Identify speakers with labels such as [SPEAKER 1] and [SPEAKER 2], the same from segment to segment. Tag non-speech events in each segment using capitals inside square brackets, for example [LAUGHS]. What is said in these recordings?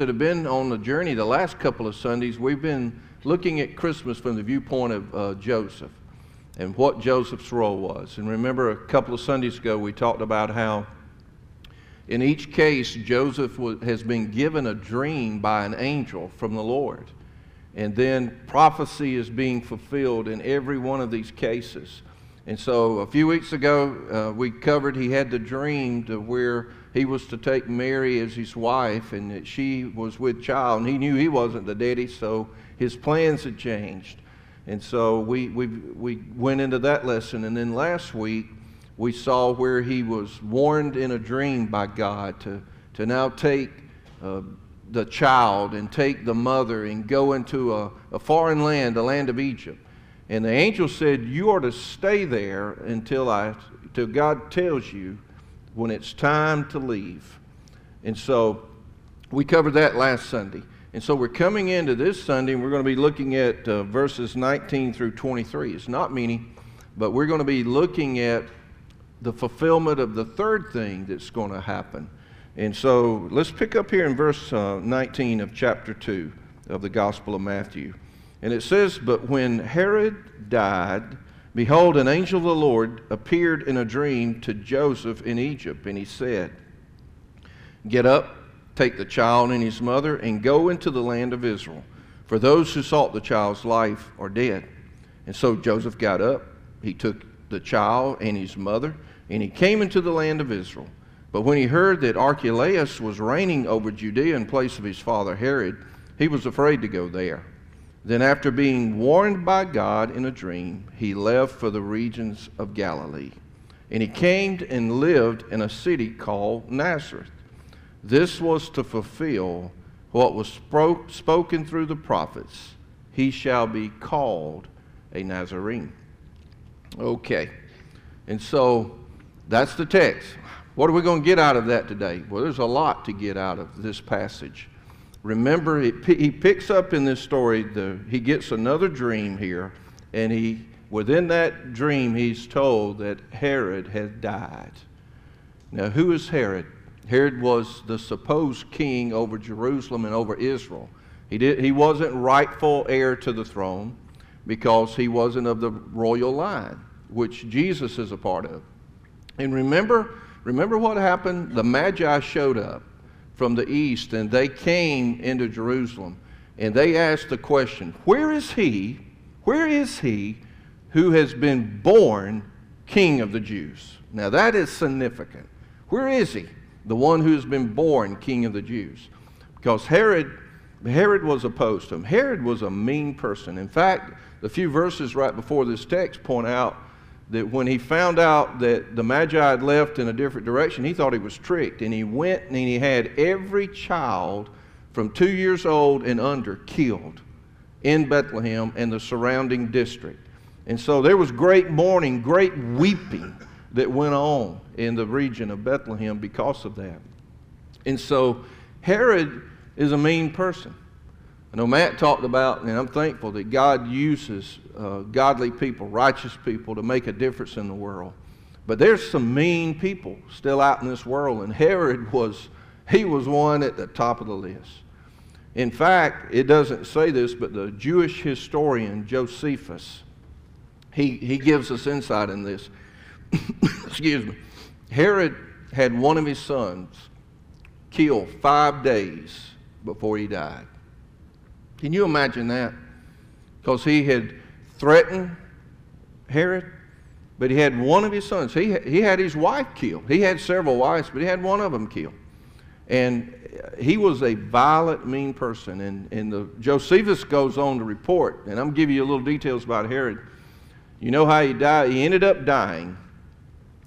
[SPEAKER 1] that have been on the journey the last couple of Sundays, we've been looking at Christmas from the viewpoint of uh, Joseph and what Joseph's role was. And remember, a couple of Sundays ago, we talked about how in each case, Joseph was, has been given a dream by an angel from the Lord. And then prophecy is being fulfilled in every one of these cases. And so a few weeks ago, uh, we covered he had the dream to where he was to take Mary as his wife and that she was with child. And he knew he wasn't the daddy, so his plans had changed. And so we, we, we went into that lesson. And then last week, we saw where he was warned in a dream by God to, to now take uh, the child and take the mother and go into a, a foreign land, the land of Egypt. And the angel said, You are to stay there until, I, until God tells you when it's time to leave. And so we covered that last Sunday. And so we're coming into this Sunday and we're going to be looking at uh, verses 19 through 23. It's not many, but we're going to be looking at the fulfillment of the third thing that's going to happen. And so let's pick up here in verse uh, 19 of chapter 2 of the Gospel of Matthew. And it says, But when Herod died, behold, an angel of the Lord appeared in a dream to Joseph in Egypt, and he said, Get up, take the child and his mother, and go into the land of Israel, for those who sought the child's life are dead. And so Joseph got up, he took the child and his mother, and he came into the land of Israel. But when he heard that Archelaus was reigning over Judea in place of his father Herod, he was afraid to go there. Then, after being warned by God in a dream, he left for the regions of Galilee. And he came and lived in a city called Nazareth. This was to fulfill what was spoke, spoken through the prophets He shall be called a Nazarene. Okay. And so that's the text. What are we going to get out of that today? Well, there's a lot to get out of this passage. Remember, he, picks up in this story, the, he gets another dream here, and he, within that dream, he's told that Herod had died. Now, who is Herod? Herod was the supposed king over Jerusalem and over Israel. He, did, he wasn't rightful heir to the throne because he wasn't of the royal line, which Jesus is a part of. And remember, remember what happened? The Magi showed up from the east and they came into Jerusalem and they asked the question, Where is he? Where is he who has been born king of the Jews? Now that is significant. Where is he? The one who has been born king of the Jews. Because Herod, Herod was opposed to him. Herod was a mean person. In fact, the few verses right before this text point out that when he found out that the Magi had left in a different direction, he thought he was tricked. And he went and he had every child from two years old and under killed in Bethlehem and the surrounding district. And so there was great mourning, great weeping that went on in the region of Bethlehem because of that. And so Herod is a mean person. I know Matt talked about, and I'm thankful that God uses uh, godly people, righteous people, to make a difference in the world. But there's some mean people still out in this world, and Herod was, he was one at the top of the list. In fact, it doesn't say this, but the Jewish historian Josephus, he, he gives us insight in this. [COUGHS] Excuse me. Herod had one of his sons killed five days before he died. Can you imagine that? Because he had threatened Herod, but he had one of his sons. He, he had his wife killed. He had several wives, but he had one of them killed. And he was a violent, mean person. And, and the, Josephus goes on to report, and I'm giving you a little details about Herod. You know how he died? He ended up dying,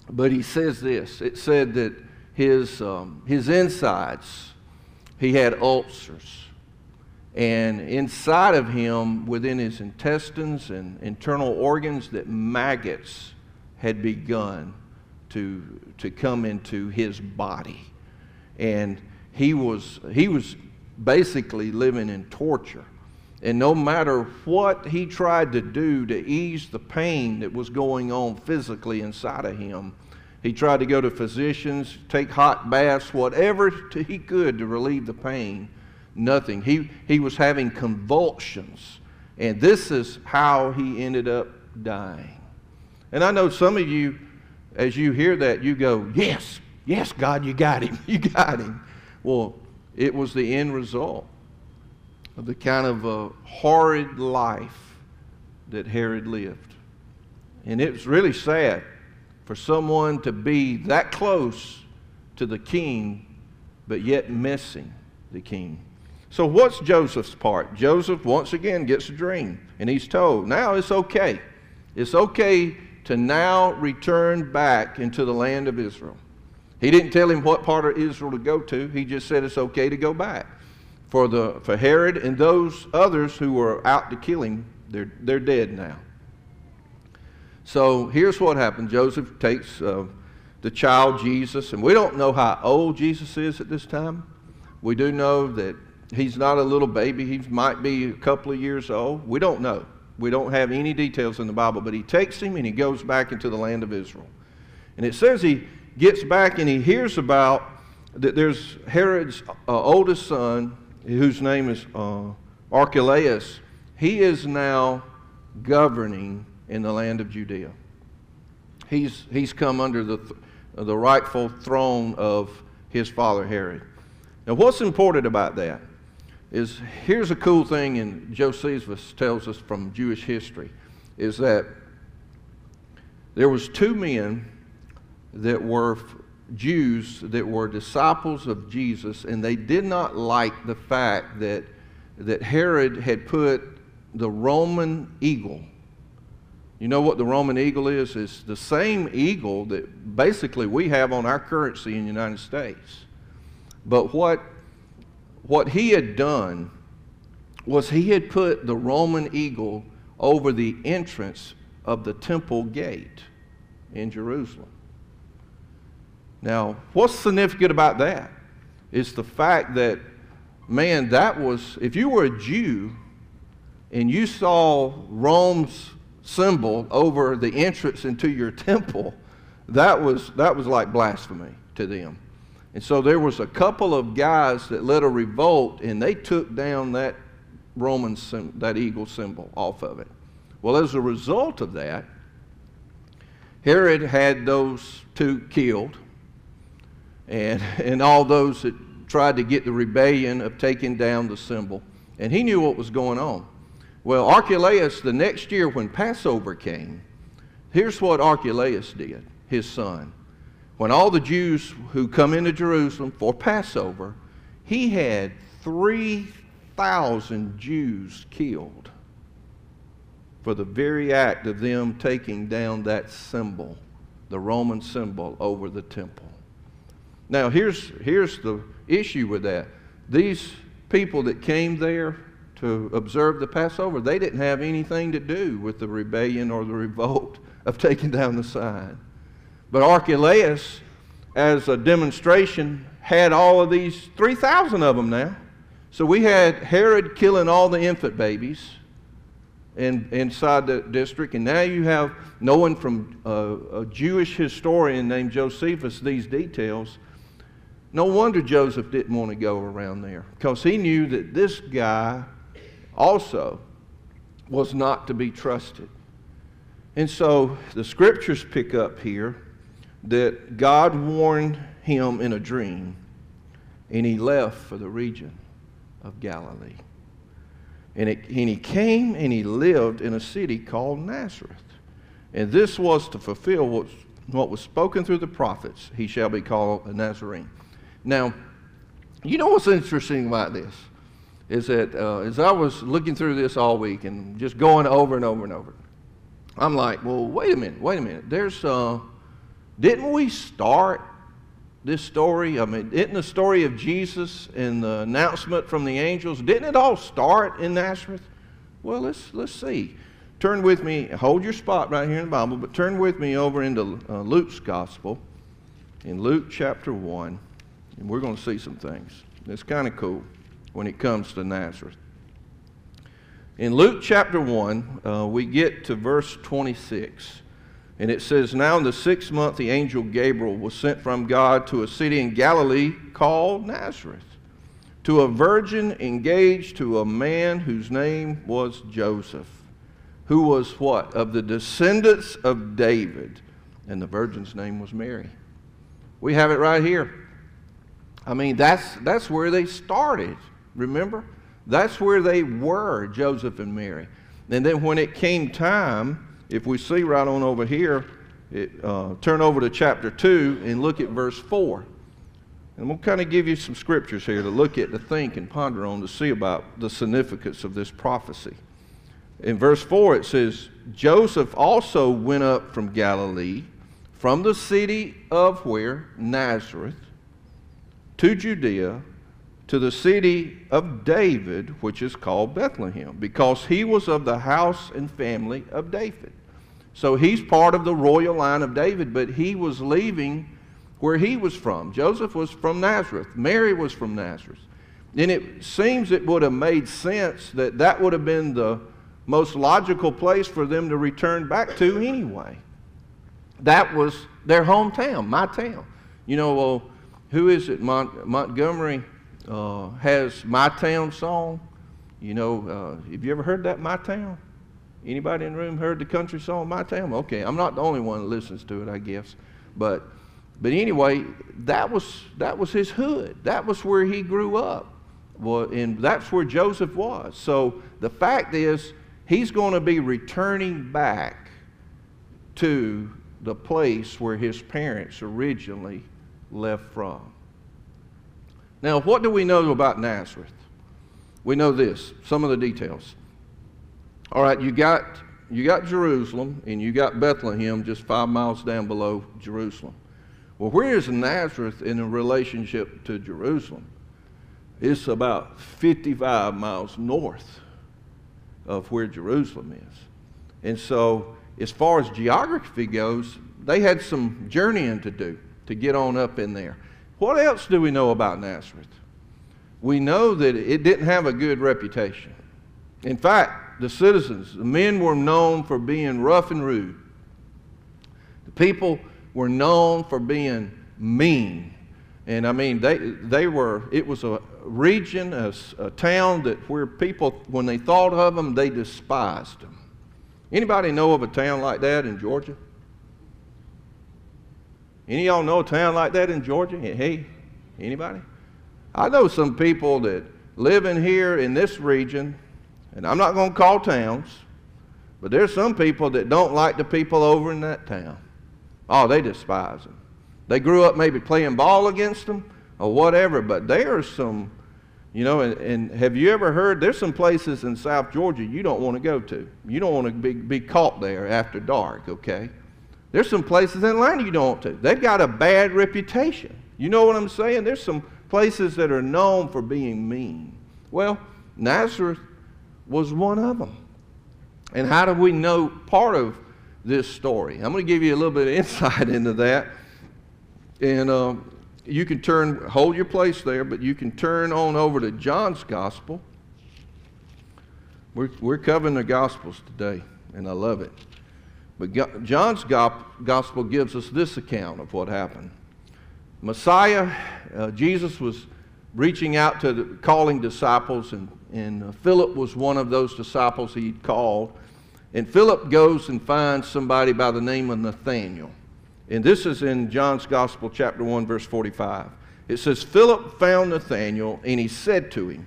[SPEAKER 1] but he says this. It said that his, um, his insides, he had ulcers and inside of him, within his intestines and internal organs, that maggots had begun to, to come into his body. And he was, he was basically living in torture. And no matter what he tried to do to ease the pain that was going on physically inside of him, he tried to go to physicians, take hot baths, whatever he could to relieve the pain nothing. He, he was having convulsions. And this is how he ended up dying. And I know some of you, as you hear that, you go, Yes, yes, God, you got him. [LAUGHS] You got him. Well, it was the end result of the kind of a horrid life that Herod lived. And it was really sad for someone to be that close to the king, but yet missing the king. So, what's Joseph's part? Joseph, once again, gets a dream, and he's told, now it's okay. It's okay to now return back into the land of Israel. He didn't tell him what part of Israel to go to, he just said it's okay to go back. For, the, for Herod and those others who were out to kill him, they're, they're dead now. So here's what happened Joseph takes uh, the child Jesus, and we don't know how old Jesus is at this time. We do know that he's not a little baby, he might be a couple of years old. We don't know. We don't have any details in the Bible, but he takes him and he goes back into the land of Israel. And it says he gets back and he hears about that there's Herod's uh, oldest son, whose name is uh, Archelaus. He is now governing in the land of Judea. He's, he's come under the, th- the rightful throne of his father Herod. Now, what's important about that? Is here's a cool thing, and Josephus tells us from Jewish history, is that there was two men that were Jews that were disciples of Jesus, and they did not like the fact that, that Herod had put the Roman eagle. You know what the Roman eagle is? It's the same eagle that basically we have on our currency in the United States. But what what he had done was he had put the Roman eagle over the entrance of the temple gate in Jerusalem. Now, what's significant about that is the fact that, man, that was, if you were a Jew and you saw Rome's symbol over the entrance into your temple, that was, that was like blasphemy to them. And so there was a couple of guys that led a revolt, and they took down that Roman that eagle symbol off of it. Well, as a result of that, Herod had those two killed, and, [LAUGHS] and all those that tried to get the rebellion of taking down the symbol. And he knew what was going on. Well, Archelaus, the next year when Passover came, here's what Archelaus did, his son when all the Jews who come into Jerusalem for Passover, he had 3,000 Jews killed for the very act of them taking down that symbol, the Roman symbol, over the temple. Now, here's, here's the issue with that. These people that came there to observe the Passover, they didn't have anything to do with the rebellion or the revolt of taking down the sign. But Archelaus, as a demonstration, had all of these 3,000 of them now. So we had Herod killing all the infant babies in, inside the district, and now you have knowing from a, a Jewish historian named Josephus these details. No wonder Joseph didn't want to go around there because he knew that this guy also was not to be trusted. And so the scriptures pick up here that God warned him in a dream, and he left for the region of Galilee. And, it, and he came and he lived in a city called Nazareth. And this was to fulfill what, what was spoken through the prophets he shall be called a Nazarene. Now, you know what's interesting about this? Is that uh, as I was looking through this all week and just going over and over and over, I'm like, well, wait a minute, wait a minute. There's, uh, didn't we start this story? I mean, didn't the story of Jesus and the announcement from the angels, didn't it all start in Nazareth? Well, let's, let's see. Turn with me, hold your spot right here in the Bible, but turn with me over into uh, Luke's Gospel, in Luke chapter 1, and we're going to see some things. It's kind of cool when it comes to Nazareth. In Luke chapter 1, uh, we get to verse 26. And it says, Now in the sixth month, the angel Gabriel was sent from God to a city in Galilee called Nazareth, to a virgin engaged to a man whose name was Joseph, who was what? Of the descendants of David. And the virgin's name was Mary. We have it right here. I mean, that's, that's where they started, remember? That's where they were, Joseph and Mary. And then when it came time, if we see right on over here, it, uh, turn over to chapter 2 and look at verse 4. And we'll kind of give you some scriptures here to look at, to think, and ponder on to see about the significance of this prophecy. In verse 4, it says, Joseph also went up from Galilee, from the city of where? Nazareth, to Judea, to the city of David, which is called Bethlehem, because he was of the house and family of David. So he's part of the royal line of David, but he was leaving where he was from. Joseph was from Nazareth, Mary was from Nazareth. And it seems it would have made sense that that would have been the most logical place for them to return back to anyway. That was their hometown, my town. You know, well, who is it? Mont- Montgomery uh, has My Town song. You know, uh, have you ever heard that, My Town? Anybody in the room heard the country song, My Town? Okay, I'm not the only one that listens to it, I guess. But but anyway, that was, that was his hood. That was where he grew up. Well, and that's where Joseph was. So the fact is, he's going to be returning back to the place where his parents originally left from. Now, what do we know about Nazareth? We know this, some of the details. All right, you got, you got Jerusalem and you got Bethlehem just five miles down below Jerusalem. Well, where is Nazareth in a relationship to Jerusalem? It's about 55 miles north of where Jerusalem is. And so, as far as geography goes, they had some journeying to do to get on up in there. What else do we know about Nazareth? We know that it didn't have a good reputation. In fact, the citizens, the men were known for being rough and rude. The people were known for being mean. And I mean, they, they were, it was a region, a, a town that where people, when they thought of them, they despised them. Anybody know of a town like that in Georgia? Any y'all know a town like that in Georgia? Hey, anybody? I know some people that live in here in this region, and I'm not going to call towns, but there's some people that don't like the people over in that town. Oh, they despise them. They grew up maybe playing ball against them or whatever, but there are some, you know, and, and have you ever heard there's some places in South Georgia you don't want to go to. You don't want to be, be caught there after dark, okay? There's some places in Atlanta you don't want to. They've got a bad reputation. You know what I'm saying? There's some places that are known for being mean. Well, Nazareth was one of them. And how do we know part of this story. I'm going to give you a little bit of insight [LAUGHS] into that. And uh, you can turn, hold your place there, but you can turn on over to John's Gospel. We're, we're covering the Gospels today, and I love it. But John's Gospel gives us this account of what happened. Messiah, uh, Jesus was reaching out to the, calling disciples, and, and uh, Philip was one of those disciples he'd called. And Philip goes and finds somebody by the name of Nathanael. And this is in John's Gospel, chapter 1, verse 45. It says, Philip found Nathanael, and he said to him,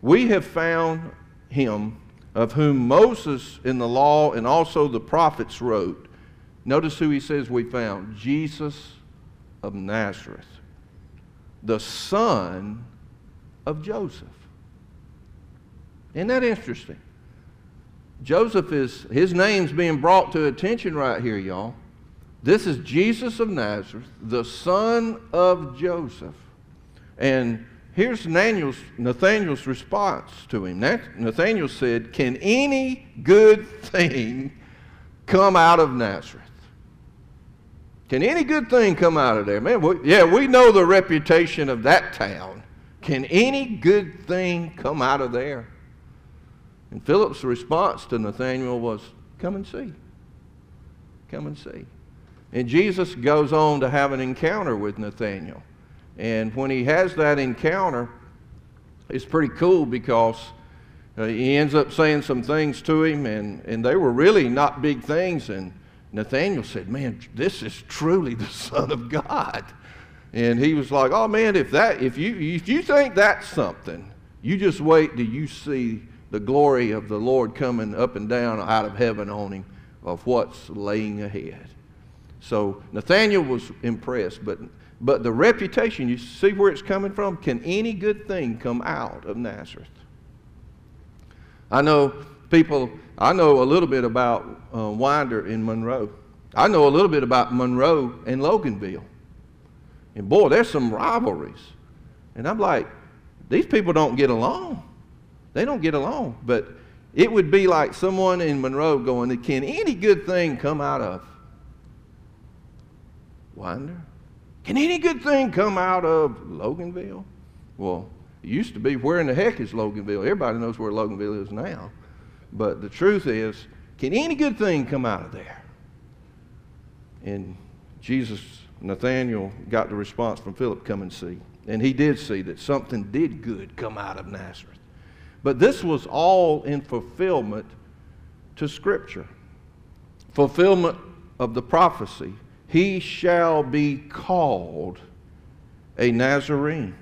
[SPEAKER 1] We have found him of whom Moses in the law and also the prophets wrote. Notice who he says we found Jesus of Nazareth, the son of Joseph. Isn't that interesting? Joseph is, his name's being brought to attention right here, y'all. This is Jesus of Nazareth, the son of Joseph. And here's Nathaniel's, Nathaniel's response to him. Nathaniel said, Can any good thing come out of Nazareth? Can any good thing come out of there? Man, we, yeah, we know the reputation of that town. Can any good thing come out of there? And Philip's response to Nathanael was, Come and see. Come and see. And Jesus goes on to have an encounter with Nathanael. And when he has that encounter, it's pretty cool because uh, he ends up saying some things to him, and, and they were really not big things. And Nathaniel said, Man, this is truly the Son of God. And he was like, Oh man, if that if you if you think that's something, you just wait till you see the glory of the Lord coming up and down out of heaven on him of what's laying ahead. So Nathaniel was impressed, but but the reputation, you see where it's coming from? Can any good thing come out of Nazareth? I know people, I know a little bit about uh, Winder in Monroe. I know a little bit about Monroe and Loganville. And boy, there's some rivalries. And I'm like, these people don't get along. They don't get along. But it would be like someone in Monroe going, Can any good thing come out of Winder? Can any good thing come out of Loganville? Well, it used to be, where in the heck is Loganville? Everybody knows where Loganville is now. But the truth is, can any good thing come out of there? And Jesus, Nathaniel, got the response from Philip, come and see. And he did see that something did good come out of Nazareth. But this was all in fulfillment to Scripture, fulfillment of the prophecy. He shall be called a Nazarene.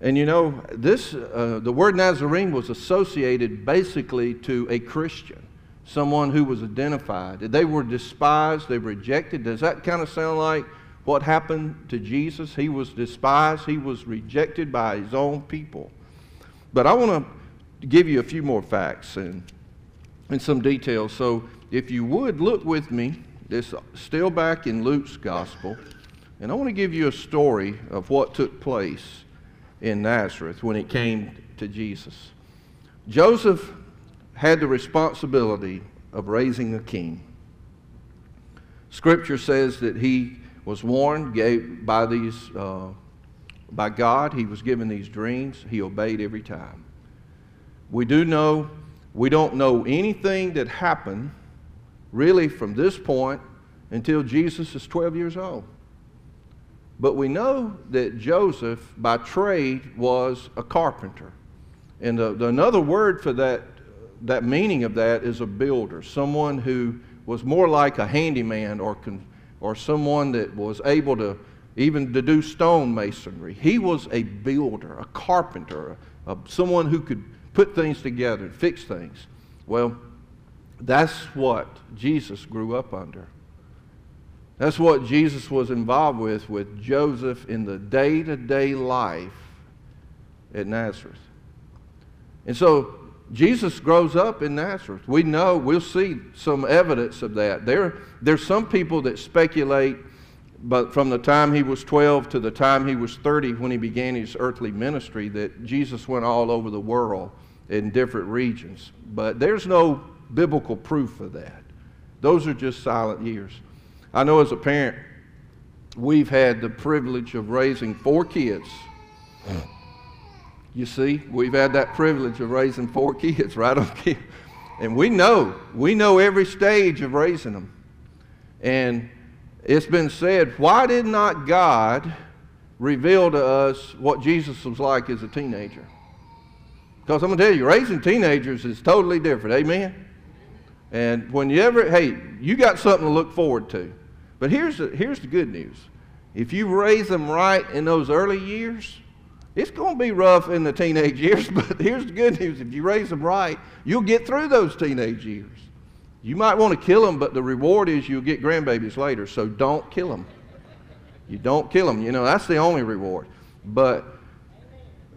[SPEAKER 1] And you know, this, uh, the word Nazarene was associated basically to a Christian, someone who was identified. They were despised, they were rejected. Does that kind of sound like what happened to Jesus? He was despised, he was rejected by his own people. But I want to give you a few more facts and, and some details. So if you would look with me, this still back in Luke's gospel, and I want to give you a story of what took place in Nazareth when it came to Jesus. Joseph had the responsibility of raising a king. Scripture says that he was warned gave, by, these, uh, by God. He was given these dreams. He obeyed every time. We do know, we don't know anything that happened really from this point until Jesus is 12 years old. But we know that Joseph, by trade, was a carpenter. And the, the, another word for that, that meaning of that is a builder, someone who was more like a handyman or, con, or someone that was able to even to do stone masonry. He was a builder, a carpenter, a, a, someone who could put things together and fix things. Well, that's what Jesus grew up under. That's what Jesus was involved with with Joseph in the day to day life at Nazareth. And so Jesus grows up in Nazareth. We know, we'll see some evidence of that. There, there's some people that speculate, but from the time he was 12 to the time he was 30 when he began his earthly ministry, that Jesus went all over the world in different regions. But there's no biblical proof of that. Those are just silent years. I know as a parent, we've had the privilege of raising four kids. You see, we've had that privilege of raising four [LAUGHS] kids, right on. [LAUGHS] And we know, we know every stage of raising them. And it's been said, why did not God reveal to us what Jesus was like as a teenager? Because I'm going to tell you, raising teenagers is totally different. Amen? And when you ever, hey, you got something to look forward to. But here's the, here's the good news. If you raise them right in those early years, it's going to be rough in the teenage [LAUGHS] years, but here's the good news. If you raise them right, you'll get through those teenage years. You might want to kill them, but the reward is you'll get grandbabies later, so don't kill them. You don't kill them. You know, that's the only reward. But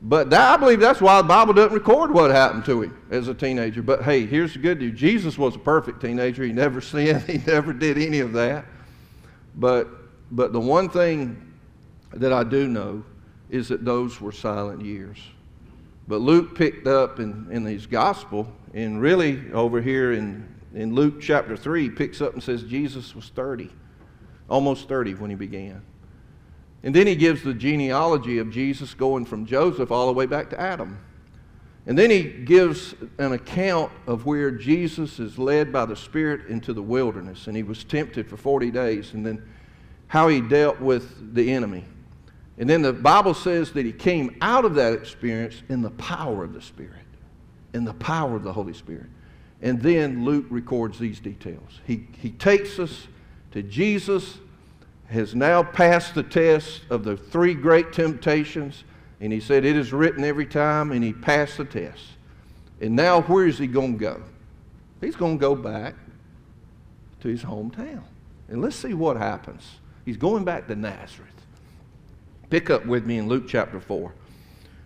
[SPEAKER 1] but that, I believe that's why the Bible doesn't record what happened to him as a teenager. But hey, here's the good news Jesus was a perfect teenager. He never [LAUGHS] sinned, he never did any of that. But, but the one thing that I do know is that those were silent years. But Luke picked up in, in his gospel, and really over here in, in Luke chapter 3, picks up and says Jesus was 30, almost 30 when he began. And then he gives the genealogy of Jesus going from Joseph all the way back to Adam. And then he gives an account of where Jesus is led by the Spirit into the wilderness and he was tempted for 40 days and then how he dealt with the enemy. And then the Bible says that he came out of that experience in the power of the Spirit, in the power of the Holy Spirit. And then Luke records these details. He, he takes us to Jesus, has now passed the test of the three great temptations, and he said, It is written every time, and he passed the test. And now, where is he going to go? He's going to go back to his hometown. And let's see what happens. He's going back to Nazareth. Pick up with me in Luke chapter 4,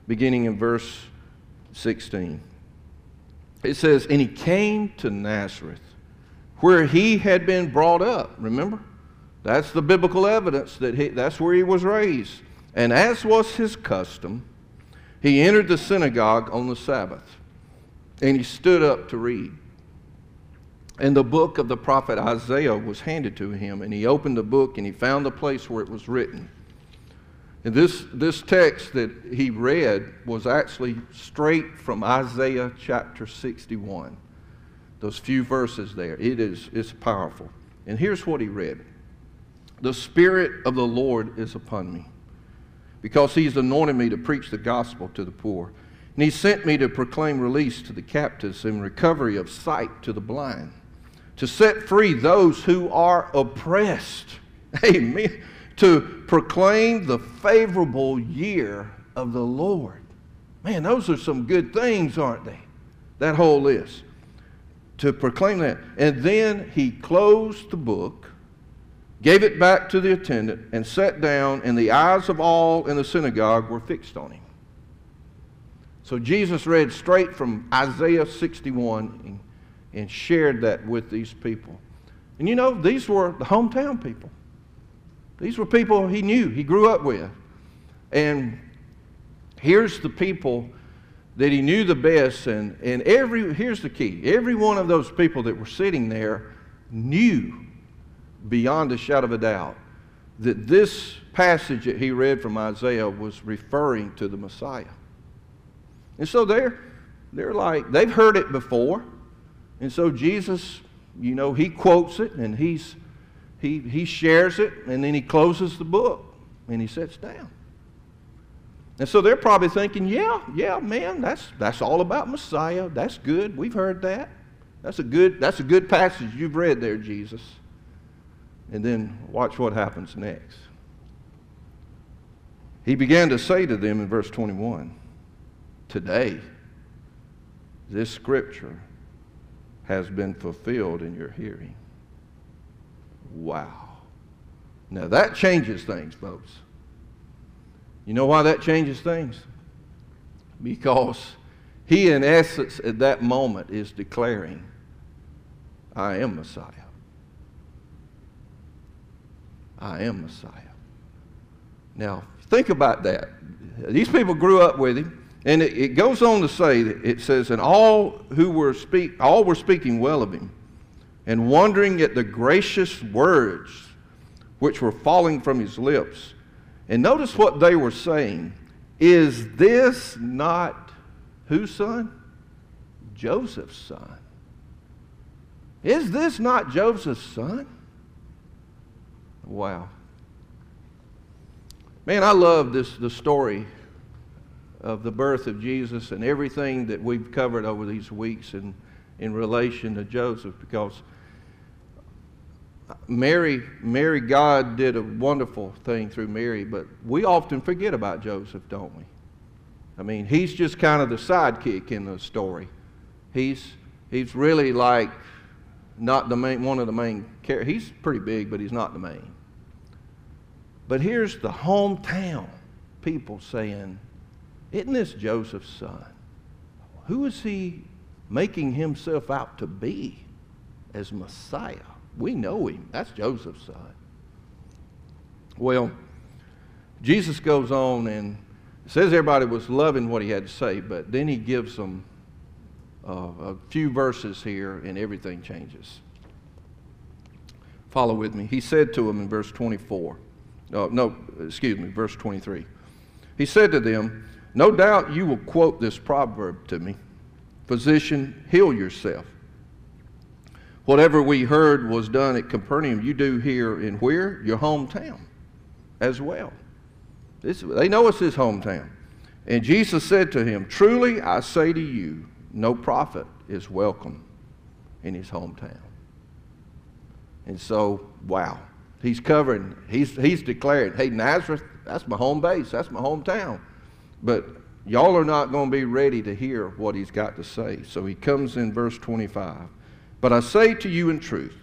[SPEAKER 1] beginning in verse 16. It says, And he came to Nazareth, where he had been brought up. Remember? That's the biblical evidence that he, that's where he was raised. And as was his custom, he entered the synagogue on the Sabbath, and he stood up to read. And the book of the prophet Isaiah was handed to him, and he opened the book and he found the place where it was written. And this, this text that he read was actually straight from Isaiah chapter 61. Those few verses there. It is it's powerful. And here's what he read The Spirit of the Lord is upon me, because he's anointed me to preach the gospel to the poor. And he sent me to proclaim release to the captives and recovery of sight to the blind to set free those who are oppressed. [LAUGHS] Amen. To proclaim the favorable year of the Lord. Man, those are some good things, aren't they? That whole list. To proclaim that. And then he closed the book, gave it back to the attendant, and sat down, and the eyes of all in the synagogue were fixed on him. So Jesus read straight from Isaiah 61 and shared that with these people. And you know, these were the hometown people. These were people he knew, he grew up with. And here's the people that he knew the best. And, and every, here's the key every one of those people that were sitting there knew beyond a shadow of a doubt that this passage that he read from Isaiah was referring to the Messiah. And so they're, they're like, they've heard it before. And so Jesus, you know, he quotes it and he's, he, he shares it and then he closes the book and he sits down. And so they're probably thinking, yeah, yeah, man, that's, that's all about Messiah. That's good. We've heard that. That's a good, that's a good passage you've read there, Jesus. And then watch what happens next. He began to say to them in verse 21 Today, this scripture has been fulfilled in your hearing. Wow. Now that changes things, folks. You know why that changes things? Because he, in essence, at that moment, is declaring, I am Messiah. I am Messiah. Now, think about that. These people grew up with him. And it, it goes on to say, that it says, and all who were speak, all were speaking well of him, and wondering at the gracious words which were falling from his lips. And notice what they were saying. Is this not whose son? Joseph's son. Is this not Joseph's son? Wow. Man, I love this the story of the birth of Jesus and everything that we've covered over these weeks in, in relation to Joseph because Mary, Mary, God did a wonderful thing through Mary, but we often forget about Joseph, don't we? I mean, he's just kind of the sidekick in the story. He's, he's really like not the main, one of the main characters. He's pretty big, but he's not the main. But here's the hometown people saying, isn't this Joseph's son? Who is he making himself out to be as Messiah? We know him. That's Joseph's son. Well, Jesus goes on and says everybody was loving what he had to say, but then he gives them uh, a few verses here and everything changes. Follow with me. He said to them in verse 24, uh, no, excuse me, verse 23. He said to them, no doubt you will quote this proverb to me Physician, heal yourself. Whatever we heard was done at Capernaum, you do here in where? Your hometown as well. This, they know it's his hometown. And Jesus said to him, Truly I say to you, no prophet is welcome in his hometown. And so, wow, he's covering, he's, he's declaring, hey, Nazareth, that's my home base, that's my hometown. But y'all are not going to be ready to hear what he's got to say. So he comes in verse 25. But I say to you in truth,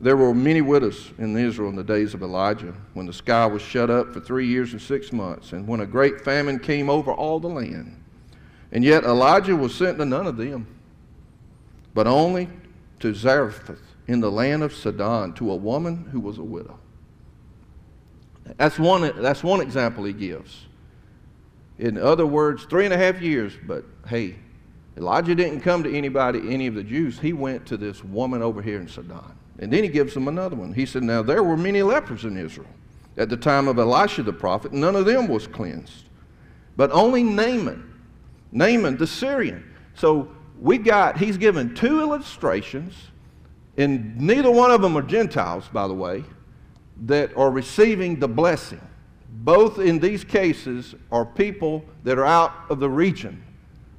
[SPEAKER 1] there were many widows in Israel in the days of Elijah, when the sky was shut up for three years and six months, and when a great famine came over all the land. And yet Elijah was sent to none of them, but only to Zarephath in the land of Sidon, to a woman who was a widow. That's one, that's one example he gives. In other words, three and a half years, but hey, Elijah didn't come to anybody, any of the Jews. He went to this woman over here in Sidon. And then he gives them another one. He said, Now there were many lepers in Israel at the time of Elisha the prophet, none of them was cleansed, but only Naaman, Naaman the Syrian. So we got, he's given two illustrations, and neither one of them are Gentiles, by the way, that are receiving the blessing. Both in these cases are people that are out of the region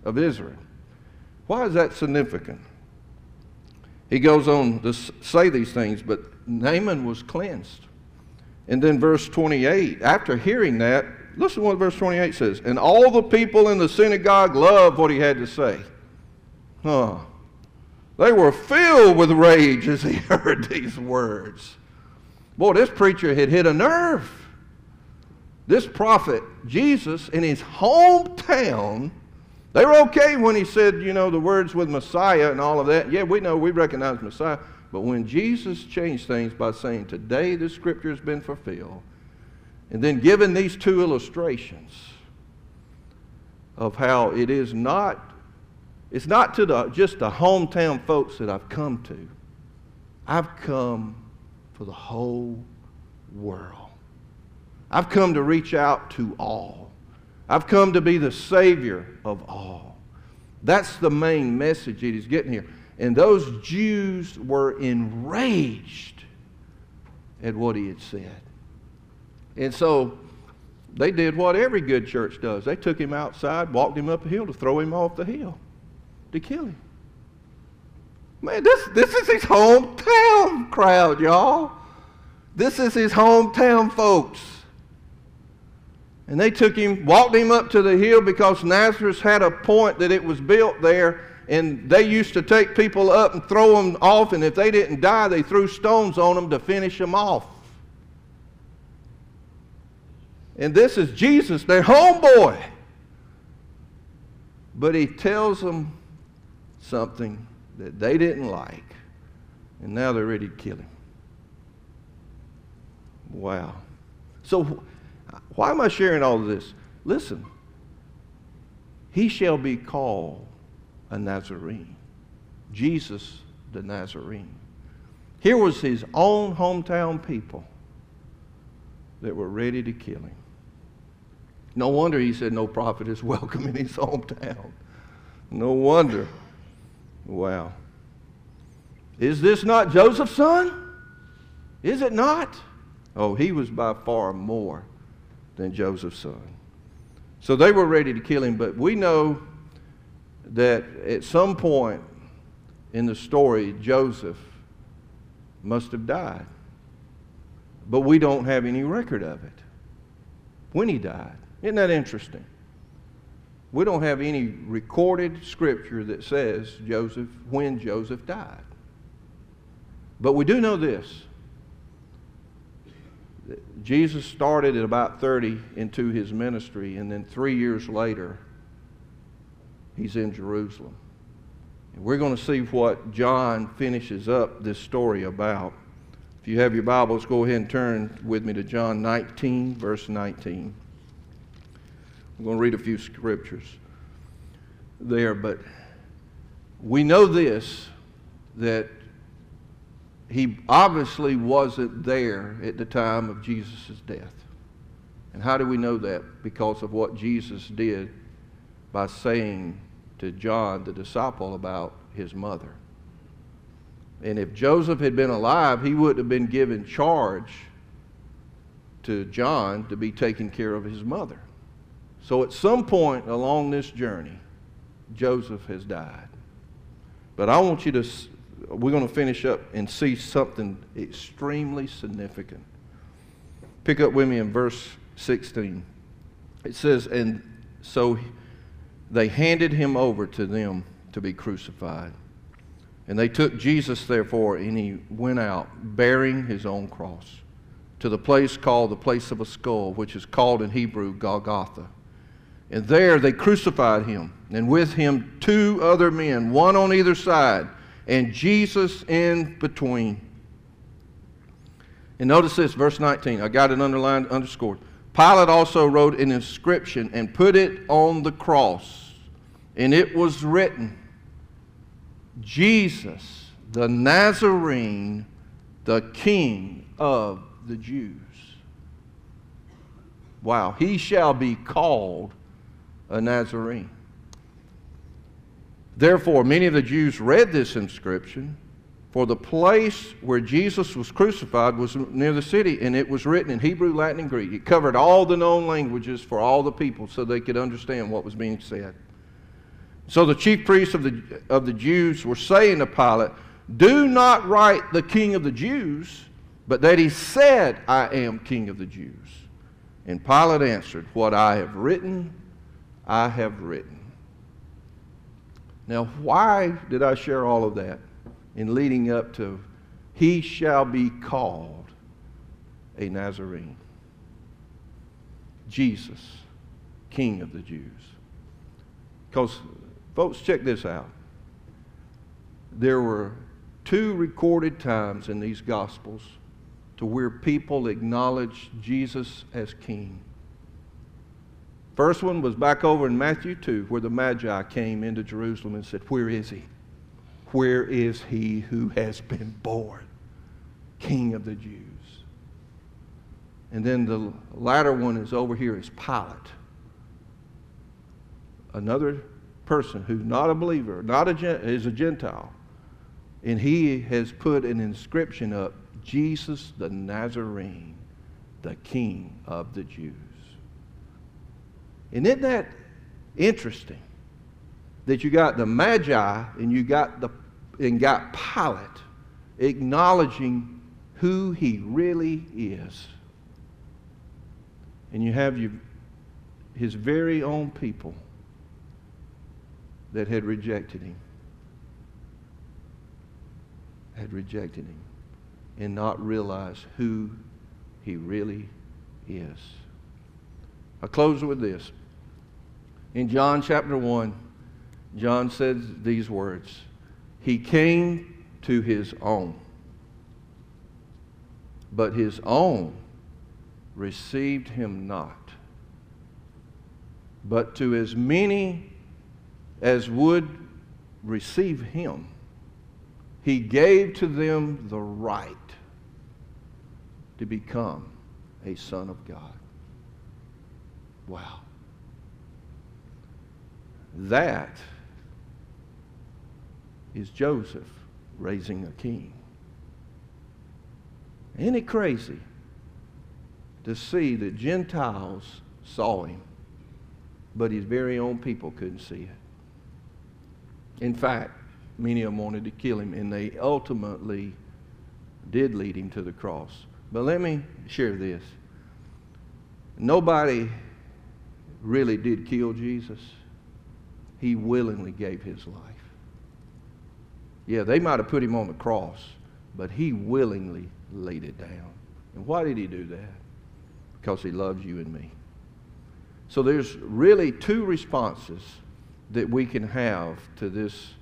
[SPEAKER 1] of Israel. Why is that significant? He goes on to say these things, but Naaman was cleansed. And then verse 28, after hearing that, listen to what verse 28 says. And all the people in the synagogue loved what he had to say. Huh. They were filled with rage as he [LAUGHS] heard these words. Boy, this preacher had hit a nerve. This prophet, Jesus, in his hometown, they were okay when he said, you know, the words with Messiah and all of that. Yeah, we know, we recognize Messiah. But when Jesus changed things by saying, today the scripture has been fulfilled, and then given these two illustrations of how it is not, it's not to the, just the hometown folks that I've come to. I've come for the whole world. I've come to reach out to all. I've come to be the Savior of all. That's the main message that he's getting here. And those Jews were enraged at what he had said. And so they did what every good church does. They took him outside, walked him up a hill to throw him off the hill, to kill him. Man, this, this is his hometown crowd, y'all. This is his hometown folks. And they took him, walked him up to the hill because Nazareth had a point that it was built there. And they used to take people up and throw them off. And if they didn't die, they threw stones on them to finish them off. And this is Jesus, their homeboy. But he tells them something that they didn't like. And now they're ready to kill him. Wow. So why am I sharing all of this? Listen, he shall be called a Nazarene. Jesus the Nazarene. Here was his own hometown people that were ready to kill him. No wonder he said no prophet is [LAUGHS] welcome in his hometown. No wonder. Wow. Is this not Joseph's son? Is it not? Oh, he was by far more than Joseph's son. So they were ready to kill him, but we know that at some point in the story, Joseph must have died. But we don't have any record of it. When he died. Isn't that interesting? We don't have any recorded scripture that says Joseph, when Joseph died. But we do know this Jesus started at about 30 into his ministry, and then three years later, he's in Jerusalem. And we're going to see what John finishes up this story about. If you have your Bibles, go ahead and turn with me to John 19, verse 19. I'm going to read a few scriptures there, but we know this that he obviously wasn't there at the time of Jesus' death. And how do we know that? Because of what Jesus did by saying to John, the disciple, about his mother. And if Joseph had been alive, he wouldn't have been given charge to John to be taking care of his mother. So at some point along this journey, Joseph has died. But I want you to, we're going to finish up and see something extremely significant. Pick up with me in verse 16. It says, And so they handed him over to them to be crucified. And they took Jesus, therefore, and he went out bearing his own cross to the place called the place of a skull, which is called in Hebrew Golgotha. And there they crucified him, and with him two other men, one on either side, and Jesus in between. And notice this, verse 19. I got it underlined, underscored. Pilate also wrote an inscription and put it on the cross. And it was written Jesus, the Nazarene, the King of the Jews. Wow, he shall be called a Nazarene. Therefore, many of the Jews read this inscription, for the place where Jesus was crucified was near the city, and it was written in Hebrew, Latin, and Greek. It covered all the known languages for all the people so they could understand what was being said. So the chief priests of the, of the Jews were saying to Pilate, Do not write the king of the Jews, but that he said, I am king of the Jews. And Pilate answered, What I have written, I have written. Now, why did I share all of that in leading up to he shall be called a Nazarene? Jesus, King of the Jews. Because, folks, check this out. There were two recorded times in these Gospels to where people acknowledged Jesus as King. First one was back over in Matthew 2, where the Magi came into Jerusalem and said, Where is he? Where is he who has been born? King of the Jews. And then the latter one is over here is Pilate. Another person who's not a believer, not a is a Gentile. And he has put an inscription up Jesus the Nazarene, the King of the Jews. And isn't that interesting? That you got the Magi and you got the and got Pilate acknowledging who he really is. And you have you, his very own people that had rejected him. Had rejected him and not realize who he really is. I close with this. In John chapter 1, John says these words He came to his own, but his own received him not. But to as many as would receive him, he gave to them the right to become a son of God. Wow. That is Joseph raising a king. Ain't it crazy to see that Gentiles saw him, but his very own people couldn't see it? In fact, many of them wanted to kill him, and they ultimately did lead him to the cross. But let me share this. Nobody really did kill Jesus he willingly gave his life. Yeah, they might have put him on the cross, but he willingly laid it down. And why did he do that? Because he loves you and me. So there's really two responses that we can have to this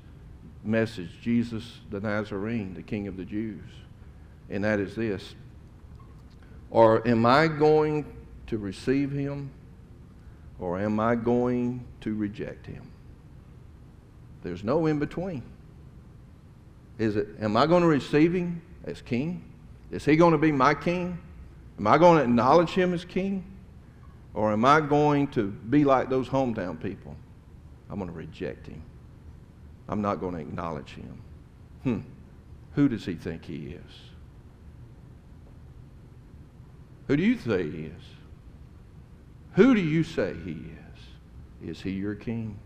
[SPEAKER 1] message Jesus the Nazarene, the King of the Jews. And that is this Or am I going to receive him, or am I going to reject him? There's no in between. Is it, am I going to receive him as king? Is he going to be my king? Am I going to acknowledge him as king? Or am I going to be like those hometown people? I'm going to reject him. I'm not going to acknowledge him. Hmm. Who does he think he is? Who do you say he is? Who do you say he is? Is he your king?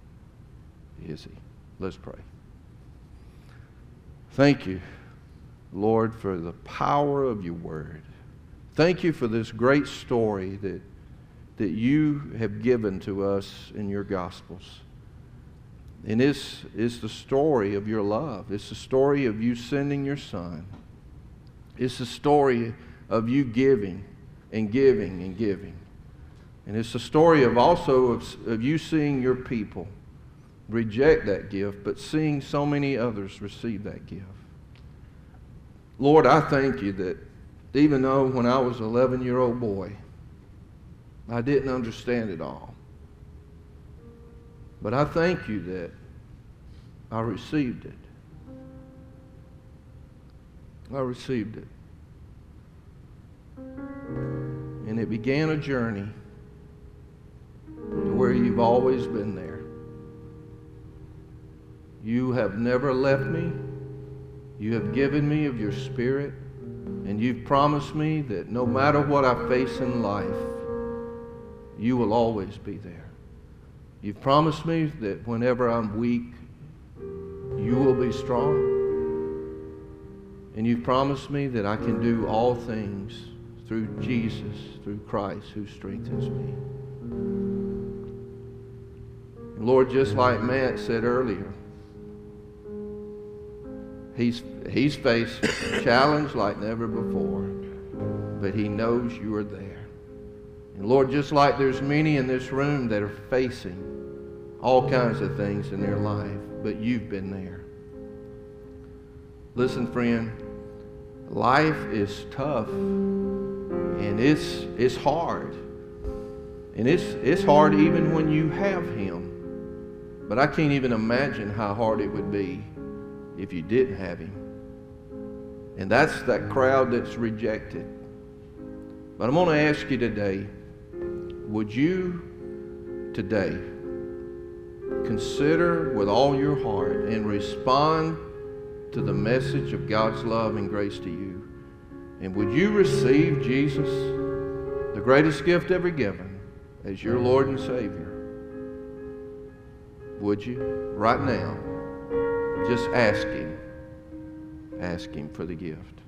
[SPEAKER 1] Is he? Let's pray. Thank you, Lord, for the power of your word. Thank you for this great story that, that you have given to us in your Gospels. And this is the story of your love. It's the story of you sending your Son. It's the story of you giving and giving and giving. And it's the story of also of, of you seeing your people reject that gift, but seeing so many others receive that gift. Lord, I thank you that even though when I was an 11 year old boy, I didn't understand it all. But I thank you that I received it. I received it. And it began a journey to where you've always been there. You have never left me. You have given me of your spirit. And you've promised me that no matter what I face in life, you will always be there. You've promised me that whenever I'm weak, you will be strong. And you've promised me that I can do all things through Jesus, through Christ who strengthens me. Lord, just like Matt said earlier, he's, he's faced challenge like never before, but he knows you are there. And Lord, just like there's many in this room that are facing all kinds of things in their life, but you've been there. Listen, friend, life is tough and it's, it's hard. And it's, it's hard even when you have Him. But I can't even imagine how hard it would be if you didn't have Him. And that's that crowd that's rejected. But I'm going to ask you today would you today consider with all your heart and respond to the message of God's love and grace to you? And would you receive Jesus, the greatest gift ever given, as your Lord and Savior? Would you? Right now, just ask Him. Ask Him for the gift.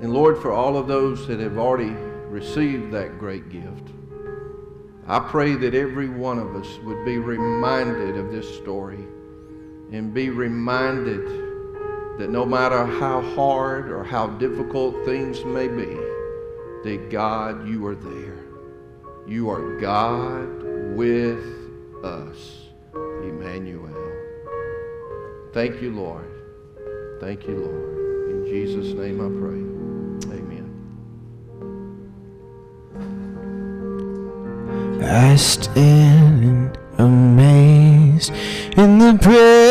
[SPEAKER 1] And Lord, for all of those that have already received that great gift, I pray that every one of us would be reminded of this story and be reminded that no matter how hard or how difficult things may be, that God, you are there. You are God with us, Emmanuel. Thank you, Lord. Thank you, Lord. In Jesus' name I pray. Amen.
[SPEAKER 2] I stand amazed in the presence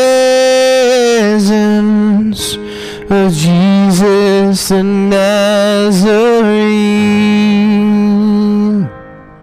[SPEAKER 2] Jesus and Nazarene.